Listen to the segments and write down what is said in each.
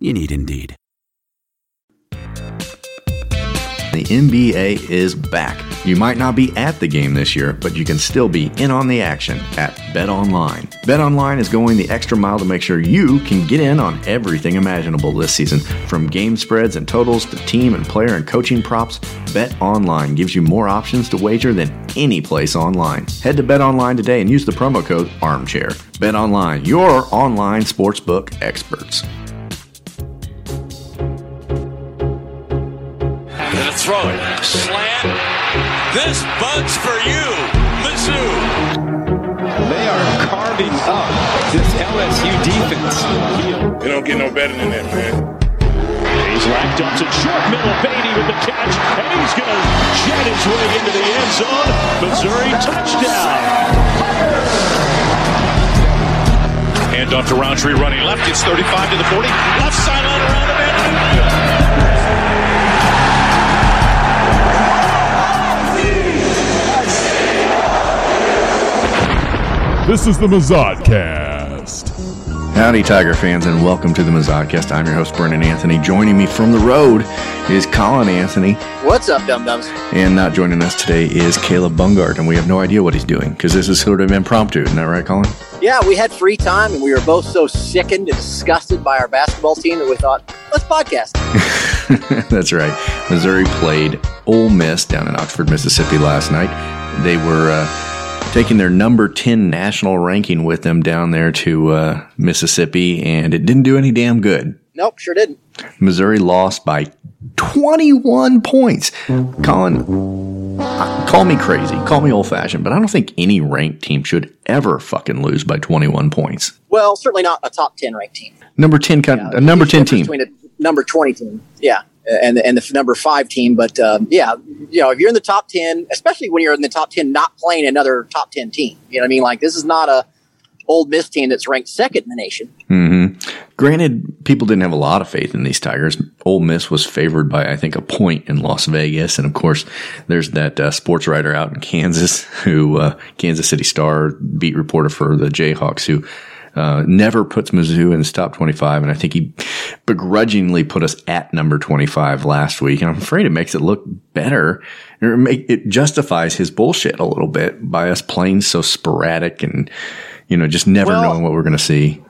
You need Indeed. The NBA is back. You might not be at the game this year, but you can still be in on the action at Bet Online. Bet Online is going the extra mile to make sure you can get in on everything imaginable this season. From game spreads and totals to team and player and coaching props, Bet Online gives you more options to wager than any place online. Head to Bet Online today and use the promo code ARMCHAIR. Bet Online, your online sportsbook experts. Throw it. Slant. This bug's for you, Mizzou. They are carving up this LSU defense. It don't get no better than that, man. He's racked up to short middle. Beatty with the catch, and he's going to jet his way into the end zone. Missouri touchdown. Hand off to Rountree running left. Gets 35 to the 40. Left sideline around This is the Mizzodcast. Howdy, Tiger fans, and welcome to the Mizzodcast. I'm your host, Brennan Anthony. Joining me from the road is Colin Anthony, What's up, dum dums? and not joining us today is Caleb Bungard, and we have no idea what he's doing because this is sort of impromptu. Isn't that right, Colin? Yeah, we had free time and we were both so sickened and disgusted by our basketball team that we thought, let's podcast. That's right. Missouri played Ole Miss down in Oxford, Mississippi last night. They were uh, taking their number 10 national ranking with them down there to uh, Mississippi, and it didn't do any damn good. Nope, sure didn't. Missouri lost by 21 points. Colin, uh, call me crazy, call me old fashioned, but I don't think any ranked team should ever fucking lose by 21 points. Well, certainly not a top 10 ranked team. Number 10, con- Yeah, a number 10 team. Between a number 20 team. Yeah. And, and the number five team. But um, yeah, you know, if you're in the top 10, especially when you're in the top 10, not playing another top 10 team, you know what I mean? Like, this is not a Ole Miss team that's ranked second in the nation. hmm Granted, people didn't have a lot of faith in these Tigers. Ole Miss was favored by, I think, a point in Las Vegas, and of course, there's that uh, sports writer out in Kansas, who uh, Kansas City Star beat reporter for the Jayhawks, who uh, never puts Mizzou in the top 25, and I think he begrudgingly put us at number 25 last week, and I'm afraid it makes it look better. Or it justifies his bullshit a little bit by us playing so sporadic and you know just never Well- knowing what we're going to see.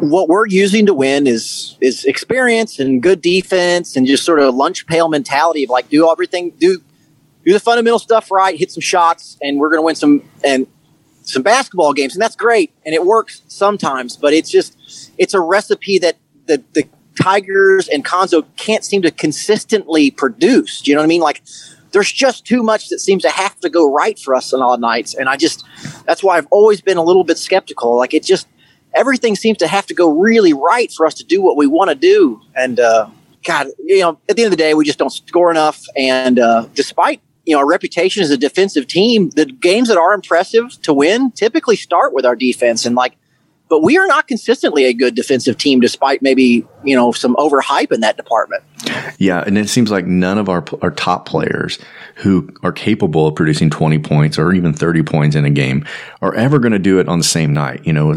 what we're using to win is is experience and good defense and just sort of lunch pail mentality of like do everything do do the fundamental stuff right hit some shots and we're going to win some and some basketball games and that's great and it works sometimes but it's just it's a recipe that the the tigers and Cuonzo can't seem to consistently produce do you know what i mean like there's just too much that seems to have to go right for us on all nights and i just that's why i've always been a little bit skeptical like it just everything seems to have to go really right for us to do what we want to do. And uh, God, you know, at the end of the day, we just don't score enough. And uh, despite you know our reputation as a defensive team, the games that are impressive to win typically start with our defense. And like but we are not consistently a good defensive team, despite maybe you know some overhype in that department. Yeah, and it seems like none of our our top players who are capable of producing 20 points or even 30 points in a game are ever going to do it on the same night. You know,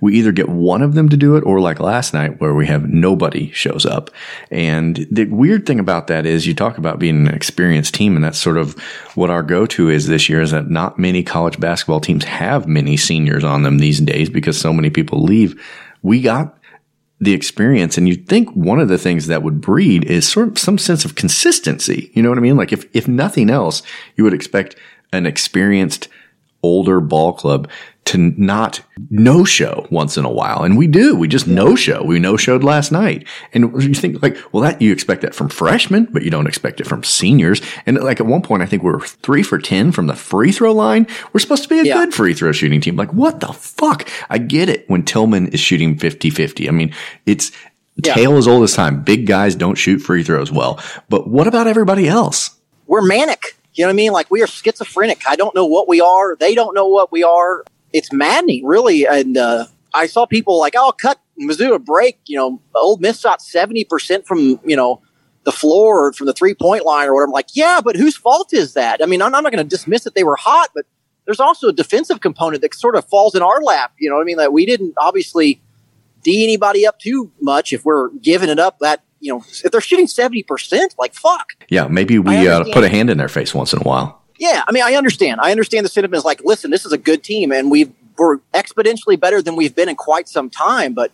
we either get one of them to do it or like last night where we have nobody shows up. And the weird thing about that is you talk about being an experienced team and that's sort of what our go-to is this year is that not many college basketball teams have many seniors on them these days because so many people leave. We got the experience. And you'd think one of the things that would breed is sort of some sense of consistency. You know what I mean? Like if, if nothing else, you would expect an experienced older ball club to not no show once in a while. And we do. We just no show. We no showed last night. And you think like, well, that you expect that from freshmen, but you don't expect it from seniors. And like at one point, I think we were three for 10 from the free throw line. We're supposed to be a yeah. good free throw shooting team. Like, what the fuck? I get it when Tilmon is shooting 50 50. I mean, it's, yeah. Tale as old as time. Big guys don't shoot free throws well. But what about everybody else? We're manic. You know what I mean? Like we are schizophrenic. I don't know what we are. They don't know what we are it's maddening, really. And uh, I saw people like, "Oh, cut Mizzou a break." You know, Ole Miss shot seventy percent from you know the floor or from the three point line or whatever. I'm like, yeah, but whose fault is that? I mean, I'm, I'm not going to dismiss that they were hot, but there's also a defensive component that sort of falls in our lap. You know what I mean? That we didn't obviously d anybody up too much if we're giving it up that you know if they're shooting 70% like fuck yeah maybe we uh, put a hand in their face once in a while yeah, I mean, I understand. I understand the sentiment is like, listen, this is a good team, and we we're exponentially better than we've been in quite some time. But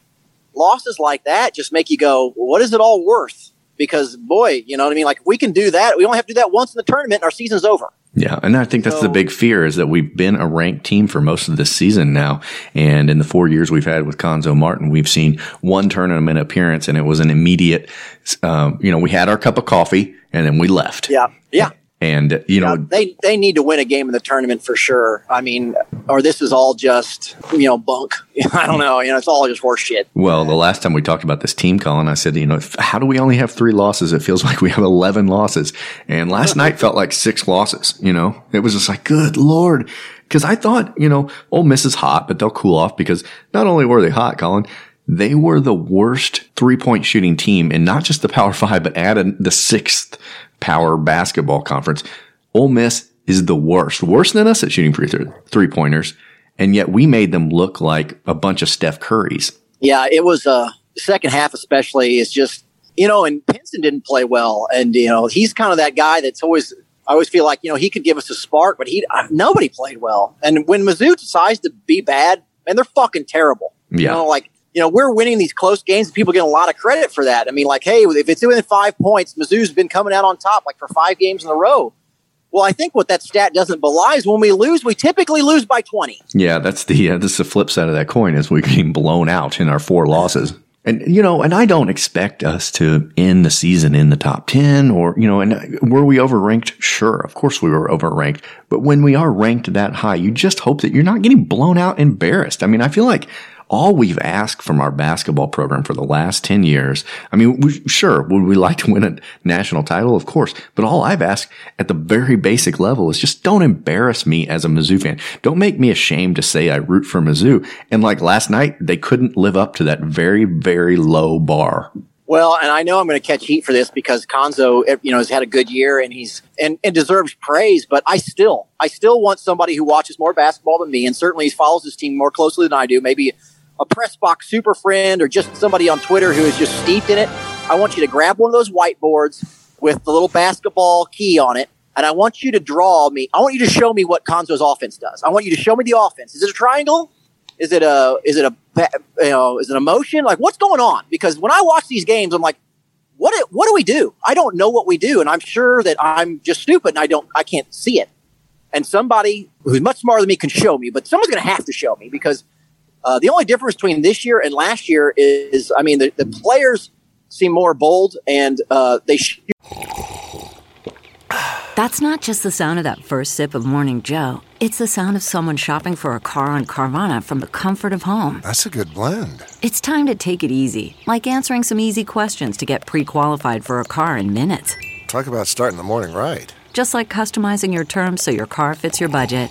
losses like that just make you go, well, what is it all worth? Because boy, you know what I mean. Like we can do that. We only have to do that once in the tournament, and our season's over. Yeah, and I think that's so, the big fear is that we've been a ranked team for most of this season now, and in the four years we've had with Cuonzo Martin, we've seen one tournament appearance, and it was an immediate. Um, you know, we had our cup of coffee, and then we left. Yeah, yeah. And you know they they need to win a game in the tournament for sure. I mean, or this is all just you know bunk. I don't know. You know, it's all just horseshit. Well, the last time we talked about this team, Colin, I said, you know, how do we only have three losses? It feels like we have eleven losses, and last night felt like six losses. You know, it was just like, good lord, because I thought, you know, Ole Miss is hot, but they'll cool off because not only were they hot, Colin, they were the worst three point shooting team in not just the Power Five, but added the sixth power basketball conference. Ole Miss is the worst, worse than us at shooting free three pointers. And yet we made them look like a bunch of Steph Currys. Yeah, it was uh second half especially is just you know, and Pinson didn't play well, and you know he's kind of that guy that's always. I always feel like you know he could give us a spark, but he uh, nobody played well. And when Mizzou decides to be bad, and they're fucking terrible. Yeah. You know, like you know, we're winning these close games and people get a lot of credit for that. I mean, like, hey, if it's within five points, Mizzou's been coming out on top like for five games in a row. Well, I think what that stat doesn't belie is when we lose, we typically lose by 20. Yeah, that's the, uh, that's the flip side of that coin is we're getting blown out in our four losses. And, you know, and I don't expect us to end the season in the top 10 or, you know, and were we overranked? Sure. Of course we were overranked. But when we are ranked that high, you just hope that you're not getting blown out, embarrassed. I mean, I feel like all we've asked from our basketball program for the last 10 years. I mean, we, sure, would we like to win a national title? Of course. But all I've asked at the very basic level is just don't embarrass me as a Mizzou fan. Don't make me ashamed to say I root for Mizzou. And like last night, they couldn't live up to that very, very low bar. Well, and I know I'm going to catch heat for this because Cuonzo, eh, you know, has had a good year and he's and, and deserves praise. But I still, I still want somebody who watches more basketball than me and certainly follows his team more closely than I do. Maybe a press box super friend or just somebody on Twitter who is just steeped in it, I want you to grab one of those whiteboards with the little basketball key on it. And I want you to draw me. I want you to show me what Cuonzo's offense does. I want you to show me the offense. Is it a triangle? Is it a is it a you know is it a motion? Like what's going on? Because when I watch these games, I'm like, what what do we do? I don't know what we do, and I'm sure that I'm just stupid and I don't I can't see it. And somebody who's much smarter than me can show me, but someone's going to have to show me because uh, the only difference between this year and last year is, I mean, the, the players seem more bold and uh, they. Sh- That's not just the sound of that first sip of Morning Joe. It's the sound of someone shopping for a car on Carvana from the comfort of home. That's a good blend. It's time to take it easy, like answering some easy questions to get pre qualified for a car in minutes. Talk about starting the morning right. Just like customizing your terms so your car fits your budget.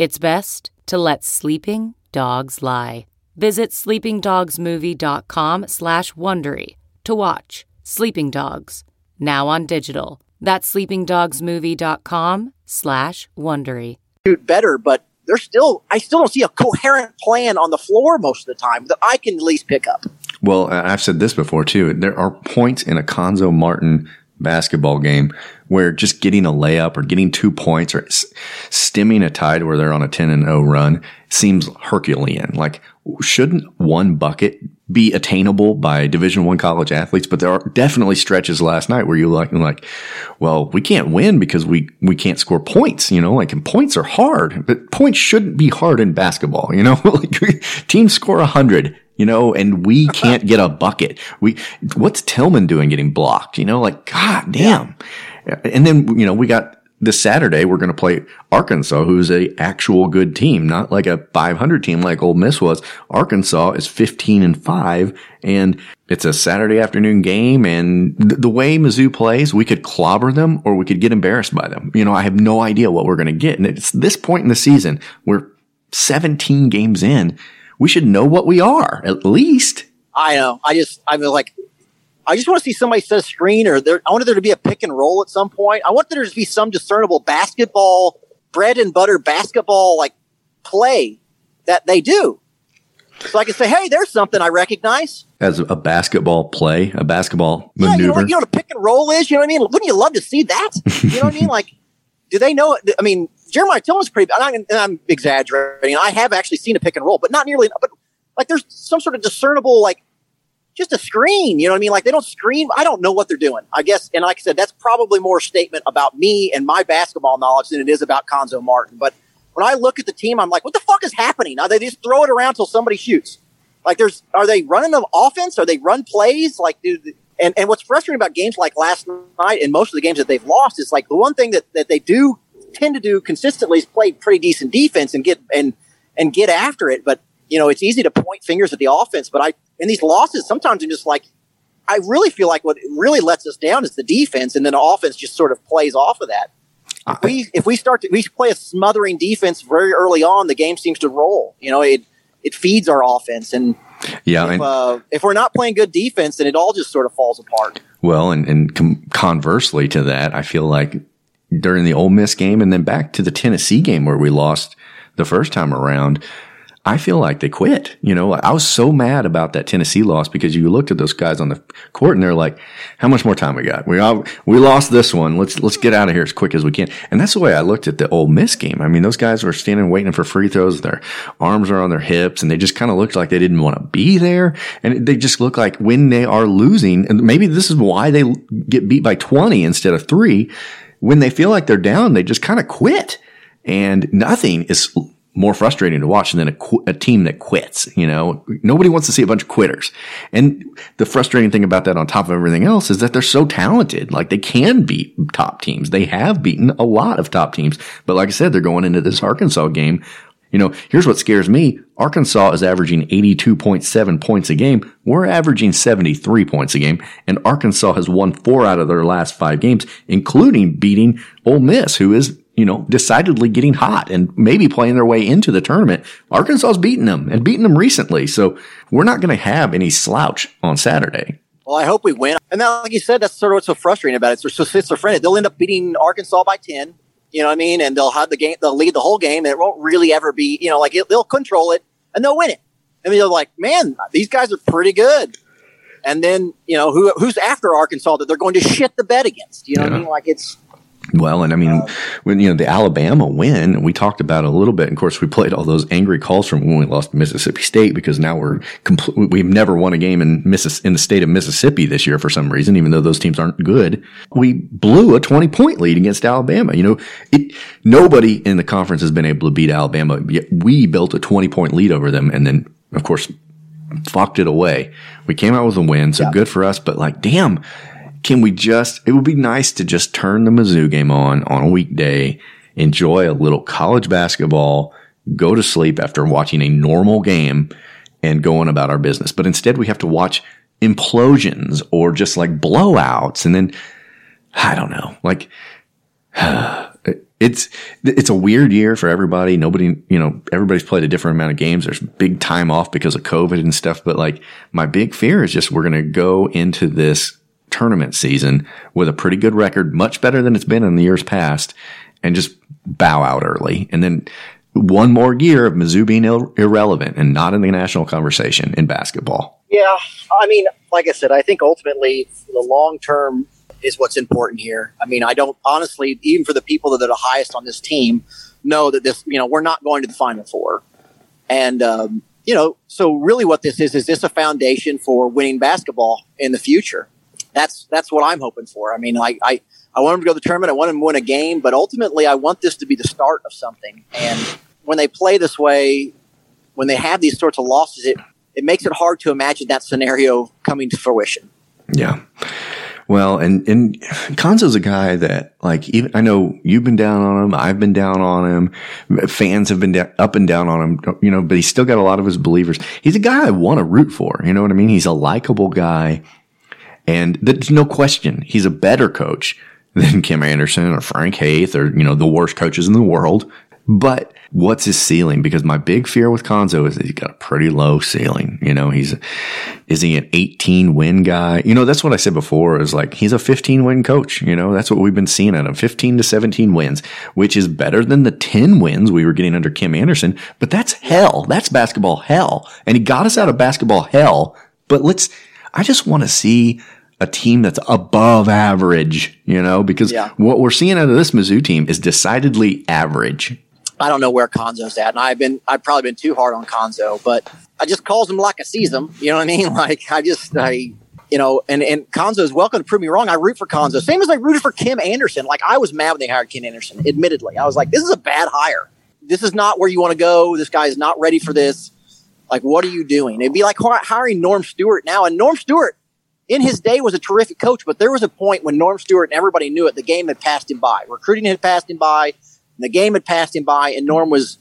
It's best to let sleeping dogs lie. Visit sleepingdogsmovie.com slash Wondery to watch Sleeping Dogs, now on digital. That's sleepingdogsmovie.com slash Wondery. Dude, Better, but there's still, I still don't see a coherent plan on the floor most of the time that I can at least pick up. Well, I've said this before too. There are points in a Cuonzo Martin basketball game where just getting a layup or getting two points or stemming a tide where they're on a 10 and 0 run seems Herculean. Like, shouldn't one bucket be attainable by division one college athletes? But there are definitely stretches last night where you're like, like, well, we can't win because we, we can't score points, you know, like, and points are hard, but points shouldn't be hard in basketball, you know, like teams score a hundred you know, and we can't get a bucket. We, what's Tilmon doing getting blocked? You know, like, God damn. Yeah. And then, you know, we got this Saturday, we're going to play Arkansas, who's a actual good team, not like a 500 team like Ole Miss was. Arkansas is 15 and 5 and it's a Saturday afternoon game. And th- the way Mizzou plays, we could clobber them or we could get embarrassed by them. You know, I have no idea what we're going to get. And it's this point in the season, we're 17 games in we should know what we are at least. I know. I just, I mean, like, I just want to see somebody set a screen or there, I wanted there to be a pick and roll at some point. I want there to be some discernible basketball, bread and butter basketball, like play that they do. So I can say, hey, there's something I recognize. As a basketball play, a basketball yeah, maneuver. You know, what, you know what a pick and roll is? You know what I mean? Wouldn't you love to see that? You know what I mean? Like, do they know? I mean, Jeremiah Tilmon's pretty. I'm, I'm exaggerating. I have actually seen a pick and roll, but not nearly. But like, there's some sort of discernible, like, just a screen. You know what I mean? Like, they don't screen. I don't know what they're doing. I guess, and like I said, that's probably more a statement about me and my basketball knowledge than it is about Cuonzo Martin. But when I look at the team, I'm like, what the fuck is happening? Are they just throw it around till somebody shoots. Like, there's are they running the offense? Are they run plays? Like, dude. And, and what's frustrating about games like last night and most of the games that they've lost is like the one thing that, that they do tend to do consistently is play pretty decent defense and get and and get after it. But you know, it's easy to point fingers at the offense. But I in these losses, sometimes I'm just like, I really feel like what really lets us down is the defense, and then the offense just sort of plays off of that. If we if we start to we play a smothering defense very early on, the game seems to roll. You know, it it feeds our offense, and yeah, if, and, uh, if we're not playing good defense, then it all just sort of falls apart. Well, and, and com- conversely to that, I feel like during the Ole Miss game and then back to the Tennessee game where we lost the first time around. I feel like they quit. You know, I was so mad about that Tennessee loss because you looked at those guys on the court and they're like, "How much more time we got? We all, we lost this one. Let's let's get out of here as quick as we can." And that's the way I looked at the Ole Miss game. I mean, those guys were standing waiting for free throws. Their arms are on their hips, and they just kind of looked like they didn't want to be there. And they just look like when they are losing, and maybe this is why they get beat by twenty instead of three when they feel like they're down, they just kind of quit. And nothing is more frustrating to watch than a, qu- a, team that quits. You know, nobody wants to see a bunch of quitters. And the frustrating thing about that on top of everything else is that they're so talented. Like they can beat top teams. They have beaten a lot of top teams. But like I said, they're going into this Arkansas game you know, here's what scares me. Arkansas is averaging 82.7 points a game. We're averaging 73 points a game. And Arkansas has won four out of their last five games, including beating Ole Miss, who is, you know, decidedly getting hot and maybe playing their way into the tournament. Arkansas's beaten them and beaten them recently. So we're not going to have any slouch on Saturday. Well, I hope we win. And that, like you said, that's sort of what's so frustrating about it. It's so schizophrenic. They'll end up beating Arkansas by 10 you know what I mean? And they'll have the game, they'll lead the whole game, and it won't really ever be, you know, like it, they'll control it and they'll win it. I mean, they're like, man, these guys are pretty good. And then, you know, who, who's after Arkansas that they're going to shit the bed against? You know yeah. what I mean? Like it's, Well, and I mean, when you know the Alabama win, we talked about it a little bit. And of course, we played all those angry calls from when we lost Mississippi State because now we're compl- we've never won a game in Missis- in the state of Mississippi this year for some reason, even though those teams aren't good. We blew a twenty point lead against Alabama. You know, it nobody in the conference has been able to beat Alabama. Yet we built a twenty point lead over them, and then of course fucked it away. We came out with a win, so good for us. But like, damn can we just, it would be nice to just turn the Mizzou game on on a weekday, enjoy a little college basketball, go to sleep after watching a normal game and go on about our business. But instead we have to watch implosions or just like blowouts. And then I don't know, like, it's it's a weird year for everybody. Nobody, you know, everybody's played a different amount of games. There's big time off because of COVID and stuff. But like, my big fear is just we're going to go into this tournament season with a pretty good record, much better than it's been in the years past, and just bow out early. And then one more year of Mizzou being ir- irrelevant and not in the national conversation in basketball. Yeah, I mean, like I said, I think ultimately the long term is what's important here. I mean, I don't honestly, even for the people that are the highest on this team, know that this, you know, we're not going to the Final Four, and um, you know, so really, what this is is this a foundation for winning basketball in the future? That's that's what I'm hoping for. I mean, I I, I want them to go to the tournament. I want them to win a game, but ultimately, I want this to be the start of something. And when they play this way, when they have these sorts of losses, it it makes it hard to imagine that scenario coming to fruition. Yeah. Well, and, and Cuonzo's a guy that like, even, I know you've been down on him. I've been down on him. Fans have been da- up and down on him, you know, but he's still got a lot of his believers. He's a guy I want to root for. You know what I mean? He's a likable guy. And there's no question he's a better coach than Kim Anderson or Frank Haith or, you know, the worst coaches in the world. But what's his ceiling? Because my big fear with Cuonzo is he's got a pretty low ceiling. You know, he's, is he an 18 win guy? You know, that's what I said before is like, he's a 15 win coach. You know, that's what we've been seeing out of him 15 to 17 wins, which is better than the 10 wins we were getting under Kim Anderson. But that's hell. That's basketball hell. And he got us out of basketball hell. But let's, I just want to see a team that's above average, you know, because Yeah. what we're seeing out of this Mizzou team is decidedly average. I don't know where Cuonzo's at, and I've been I've probably been too hard on Cuonzo, but I just calls him like I sees him. You know what I mean? Like I just I you know, and and Cuonzo is welcome to prove me wrong. I root for Cuonzo, same as I rooted for Kim Anderson. Like I was mad when they hired Kim Anderson. Admittedly, I was like, this is a bad hire. This is not where you want to go. This guy is not ready for this. Like, what are you doing? It'd be like hiring Norm Stewart now, and Norm Stewart. In his day, was a terrific coach, but there was a point when Norm Stewart and everybody knew it. The game had passed him by. Recruiting had passed him by. The game had passed him by, and Norm was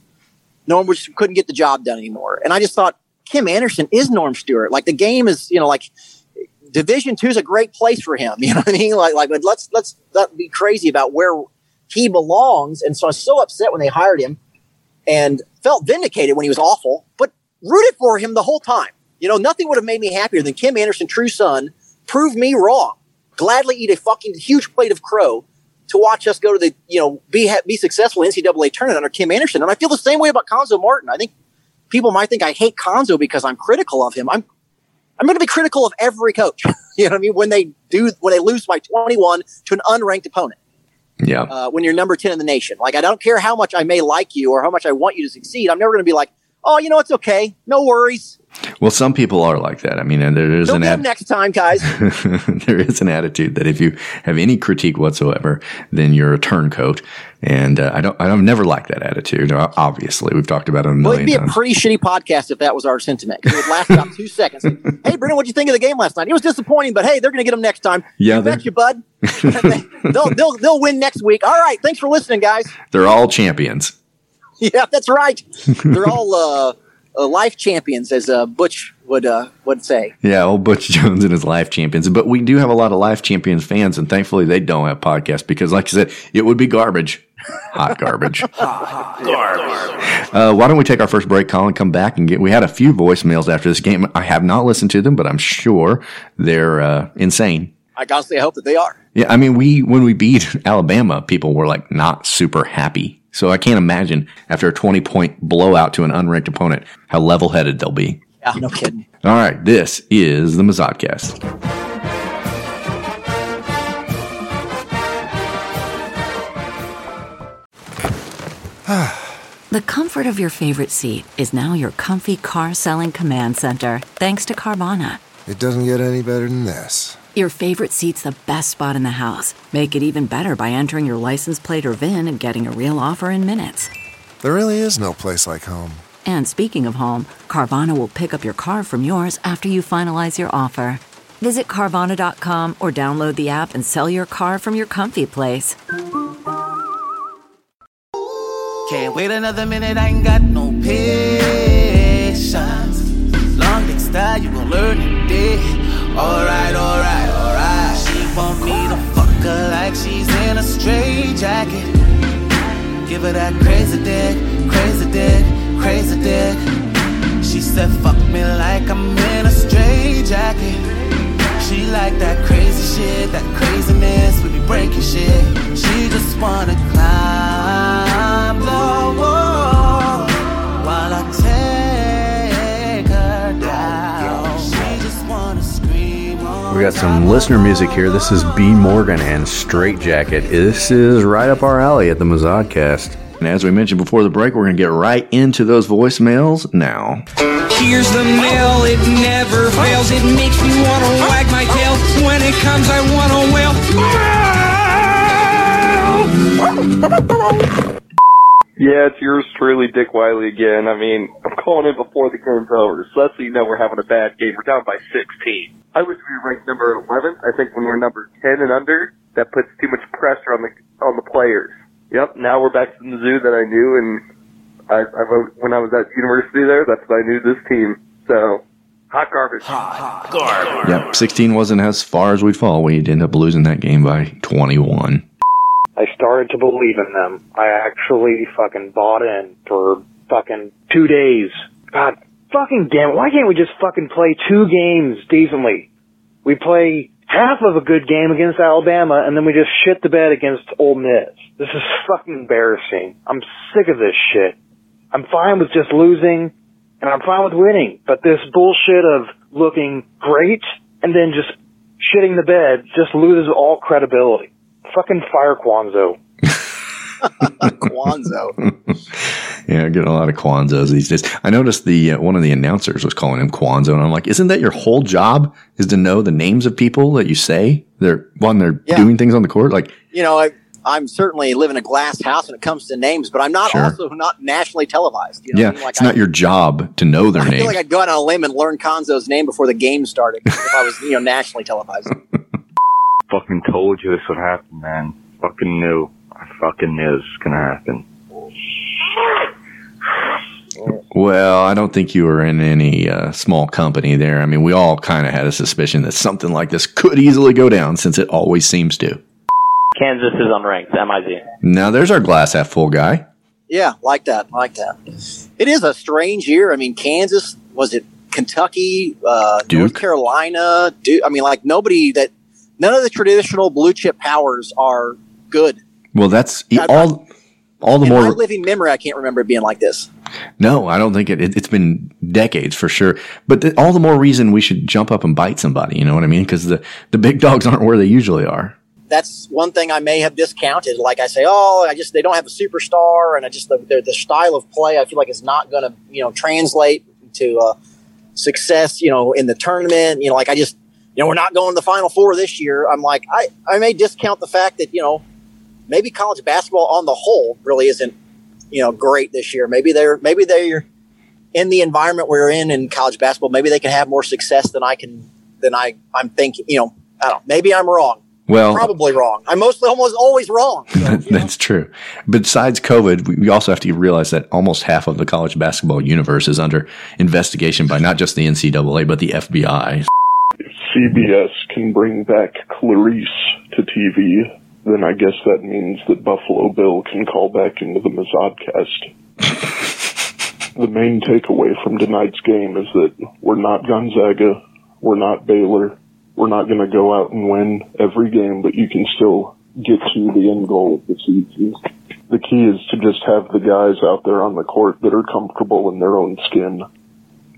Norm was couldn't get the job done anymore. And I just thought Kim Anderson is Norm Stewart. Like the game is, you know, like Division Two is a great place for him. You know what I mean? Like, like let's let's not be crazy about where he belongs. And so I was so upset when they hired him, and felt vindicated when he was awful, but rooted for him the whole time. You know, nothing would have made me happier than Kim Anderson, true son, prove me wrong. Gladly eat a fucking huge plate of crow to watch us go to the, you know, be be successful NCAA tournament under Kim Anderson. And I feel the same way about Cuonzo Martin. I think people might think I hate Cuonzo because I'm critical of him. I'm I'm going to be critical of every coach. you know what I mean? When they do, when they lose by 21 to an unranked opponent, Yeah. uh, when you're number 10 in the nation. Like, I don't care how much I may like you or how much I want you to succeed. I'm never going to be like, oh, you know, it's okay. No worries. Well, some people are like that. I mean, and there is Don't an get ad- next time, guys. there is an attitude that if you have any critique whatsoever, then you're a turncoat. And uh, I don't, I don't never liked that attitude. Obviously, we've talked about it a well, million it'd be a pretty shitty podcast if that was our sentiment. It would last about two seconds. Hey, Brendan, what'd you think of the game last night? It was disappointing, but hey, they're going to get them next time. Yeah, you bet you, bud. they'll, they'll, they'll win next week. All right. Thanks for listening, guys. They're all champions. Yeah, that's right. They're all uh, uh, life champions, as uh, Butch would uh, would say. Yeah, old Butch Jones and his life champions. But we do have a lot of life champions fans, and thankfully they don't have podcasts because, like I said, it would be garbage. Hot garbage. Uh, why don't we take our first break, Colin? Come back and get. We had a few voicemails after this game. I have not listened to them, but I'm sure they're uh, insane. I honestly hope that they are. Yeah, I mean, we when we beat Alabama, people were like not super happy. So I can't imagine after a 20 point blowout to an unranked opponent how level headed they'll be. Yeah, no kidding. All right, this is the Mizzodcast. the comfort of your favorite seat is now your comfy car selling command center, thanks to Carvana. It doesn't get any better than this. Your favorite seat's the best spot in the house. Make it even better by entering your license plate or VIN and getting a real offer in minutes. There really is no place like home. And speaking of home, Carvana will pick up your car from yours after you finalize your offer. Visit Carvana.com or download the app and sell your car from your comfy place. Can't wait another minute, I ain't got no patience. Long dick style, you gon' learn today. Alright, alright, alright. She want me to fuck her like she's in a straight jacket. Give her that crazy dick, crazy dick, crazy dick. She said, fuck me like I'm in a straight jacket. She like that crazy shit, that craziness, we be breaking shit. She just wanna climb got some listener music here. This is B. Morgan and Straight Jacket. This is right up our alley at the Mizzodcast. And as we mentioned before the break, we're going to get right into those voicemails now. Here's the mail, it never fails. It makes me want to wag my tail. When it comes, I want to wail. Yeah, it's yours truly, Dick Wiley again. I mean, I'm calling in before the game's over, so that's so you know we're having a bad game. We're down by 16. I wish we were ranked number 11. I think when we're number 10 and under, that puts too much pressure on the on the players. Yep, now we're back to the zoo that I knew, and I, I when I was at university there, that's what I knew this team. So, hot garbage. Hot garbage. Yep, 16 wasn't as far as we'd fall. We'd end up losing that game by 21. I started to believe in them. I actually fucking bought in for fucking two days. God, fucking damn it. Why can't we just fucking play two games decently? We play half of a good game against Alabama and then we just shit the bed against Ole Miss. This is fucking embarrassing. I'm sick of this shit. I'm fine with just losing and I'm fine with winning, but this bullshit of looking great and then just shitting the bed just loses all credibility. Fucking fire Kwanzaa. Kwanzaa. Yeah, I get a lot of Kwanzas these days. I noticed the uh, one of the announcers was calling him Kwanzaa, and I'm like, isn't that your whole job? Is to know the names of people that you say they're when they're Yeah. doing things on the court? Like, You know, I, I'm certainly live in a glass house when it comes to names, but I'm not Sure. also not nationally televised. You know yeah, I mean? Like it's I, not your job to know their name. I names. feel like I'd go out on a limb and learn Cuonzo's name before the game started if I was, you know, nationally televised. Fucking told you this would happen, man. Fucking knew. I fucking knew this was gonna happen. Well, I don't think you were in any uh, small company there. I mean, we all kind of had a suspicion that something like this could easily go down since it always seems to. Kansas is unranked. MIZ. Now, there's our glass half full guy. Yeah, like that, like that. It is a strange year. I mean, Kansas was it Kentucky, uh, North Carolina. Duke. I mean, like nobody that none of the traditional blue chip powers are good. Well, that's I- all. All the more, In my living memory, I can't remember it being like this. No, I don't think it, it. It's been decades for sure. But th- all the more reason we should jump up and bite somebody. You know what I mean? Because the the big dogs aren't where they usually are. That's one thing I may have discounted. Like I say, oh, I just they don't have a superstar, and I just the, the, the style of play I feel like is not going to you know translate to uh, success. You know, in the tournament. You know, like I just you know we're not going to the Final Four this year. I'm like I I may discount the fact that you know maybe college basketball on the whole really isn't you know great this year. Maybe they're maybe they're in the environment we're in in college basketball. Maybe they can have more success than I can than I I'm thinking. You know, I don't. know. Maybe I'm wrong. Well, probably wrong. I'm mostly almost always wrong. That's true. Besides COVID, we also have to realize that almost half of the college basketball universe is under investigation by not just the NCAA but the FBI. CBS can bring back Clarice to TV, then I guess that means that Buffalo Bill can call back into the Mizzodcast. the main takeaway from tonight's game is that we're not Gonzaga, we're not Baylor, we're not going to go out and win every game, but you can still get to the end goal of the season. The key is to just have the guys out there on the court that are comfortable in their own skin.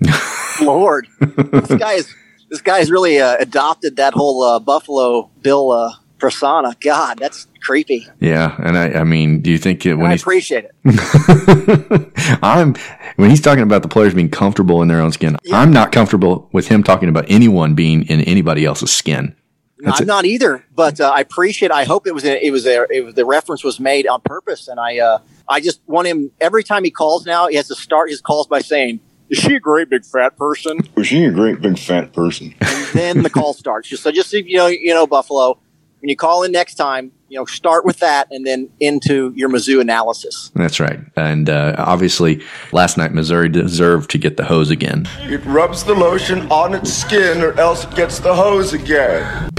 Lord, this guy is this guy's really uh, adopted that whole uh, Buffalo Bill uh, persona. God, that's creepy. Yeah, and I, I mean, do you think it, when I he's appreciate it. I'm when he's talking about the players being comfortable in their own skin, I'm not comfortable with him talking about anyone being in anybody else's skin. No, I'm not either, but uh, I appreciate. I hope it was a, it was a, it was the reference was made on purpose, and I uh, I just want him every time he calls now. He has to start his calls by saying, "Is she a great big fat person?" Was she a great big fat person? And then the call starts. Just so just so you know, you know, Buffalo. When you call in next time, you know, start with that, and then into your Mizzou analysis. That's right. And uh, obviously, last night Missouri deserved to get the hose again. It rubs the lotion on its skin, or else it gets the hose again.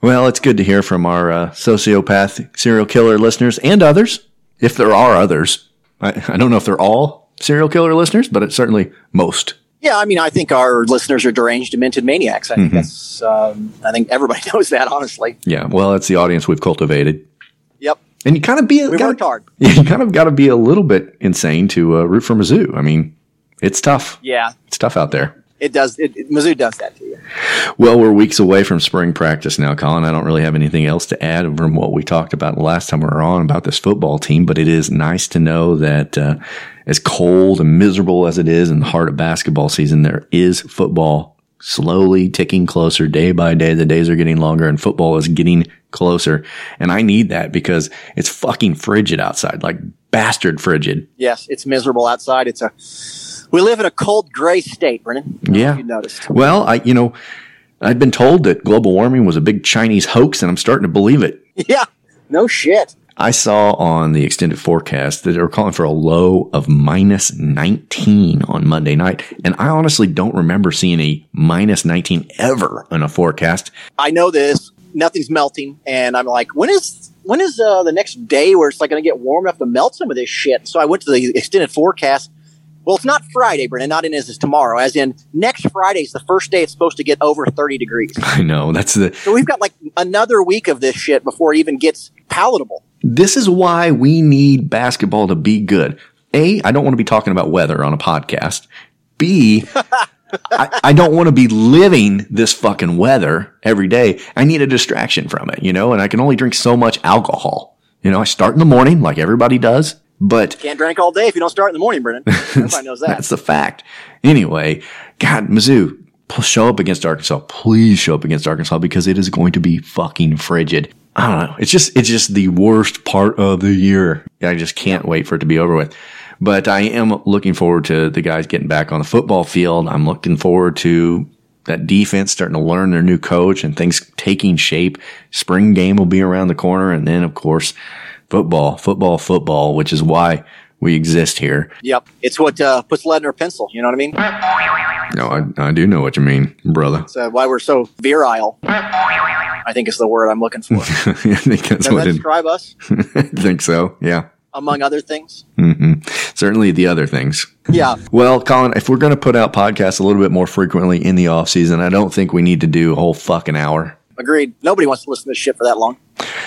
Well, it's good to hear from our uh, sociopath serial killer listeners and others, if there are others. I, I don't know if they're all serial killer listeners, but it's certainly most. Yeah, I mean, I think our listeners are deranged, demented maniacs. I think Mhm. that's. Um, I think everybody knows that. Honestly. Yeah, well, it's the audience we've cultivated. Yep. And you kind of be We gotta- worked hard. You kind of got to be a little bit insane to uh, root for Mizzou. I mean, it's tough. Yeah, It's tough out there. It does. It, it, Mizzou does that to you. Well, we're weeks away from spring practice now, Colin. I don't really have anything else to add from what we talked about the last time we were on about this football team, but it is nice to know that uh, as cold and miserable as it is in the heart of basketball season, there is football slowly ticking closer day by day. The days are getting longer and football is getting closer. And I need that because it's fucking frigid outside, like bastard frigid. Yes, it's miserable outside. It's a. We live in a cold, gray state, Brennan. I don't know Yeah. You noticed? Well, I, you know, I've been told that global warming was a big Chinese hoax and I'm starting to believe it. Yeah. No shit. I saw on the extended forecast that they were calling for a low of minus 19 on Monday night. And I honestly don't remember seeing a minus 19 ever in a forecast. I know this. Nothing's melting, and I'm like, when is when is uh, the next day where it's like going to get warm enough to melt some of this shit? So I went to the extended forecast. Well, it's not Friday, Brennan. Not in as is tomorrow. As in next Friday is the first day it's supposed to get over 30 degrees. I know that's the, So we've got like another week of this shit before it even gets palatable. this is why we need basketball to be good. A, I don't want to be talking about weather on a podcast. B, I, I don't want to be living this fucking weather every day. I need a distraction from it, you know, and I can only drink so much alcohol. You know, I start in the morning like everybody does, but Can't drink all day if you don't start in the morning, Brennan. Everybody knows that. that's the fact. Anyway, God, Mizzou, show up against Arkansas. Please show up against Arkansas because it is going to be fucking frigid. I don't know. It's just, it's just the worst part of the year. I just can't wait for it to be over with. But I am looking forward to the guys getting back on the football field. I'm looking forward to that defense starting to learn their new coach and things taking shape. Spring game will be around the corner. And then, of course, football, football, football, which is why we exist here. Yep. It's what uh, puts lead in our pencil. You know what I mean? No, I, I do know what you mean, brother. It's uh, why we're so virile. I think is the word I'm looking for. I think that's Does what that it, describe us, I think so. Yeah. among other things? hmm Certainly the other things. Yeah. Well, Colin, if we're going to put out podcasts a little bit more frequently in the off season, I don't think we need to do a whole fucking hour. Agreed. Nobody wants to listen to this shit for that long.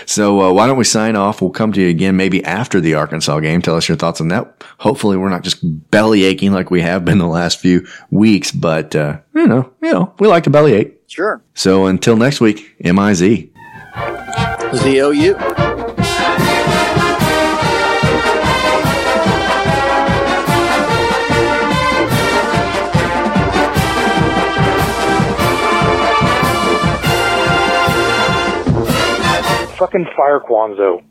So uh, why don't we sign off? We'll come to you again maybe after the Arkansas game. Tell us your thoughts on that. Hopefully, we're not just belly aching like we have been the last few weeks, but uh, you know, you know, we like to belly ache. Sure. So until next week, M I Z. Z O U. Fucking fire Cuonzo.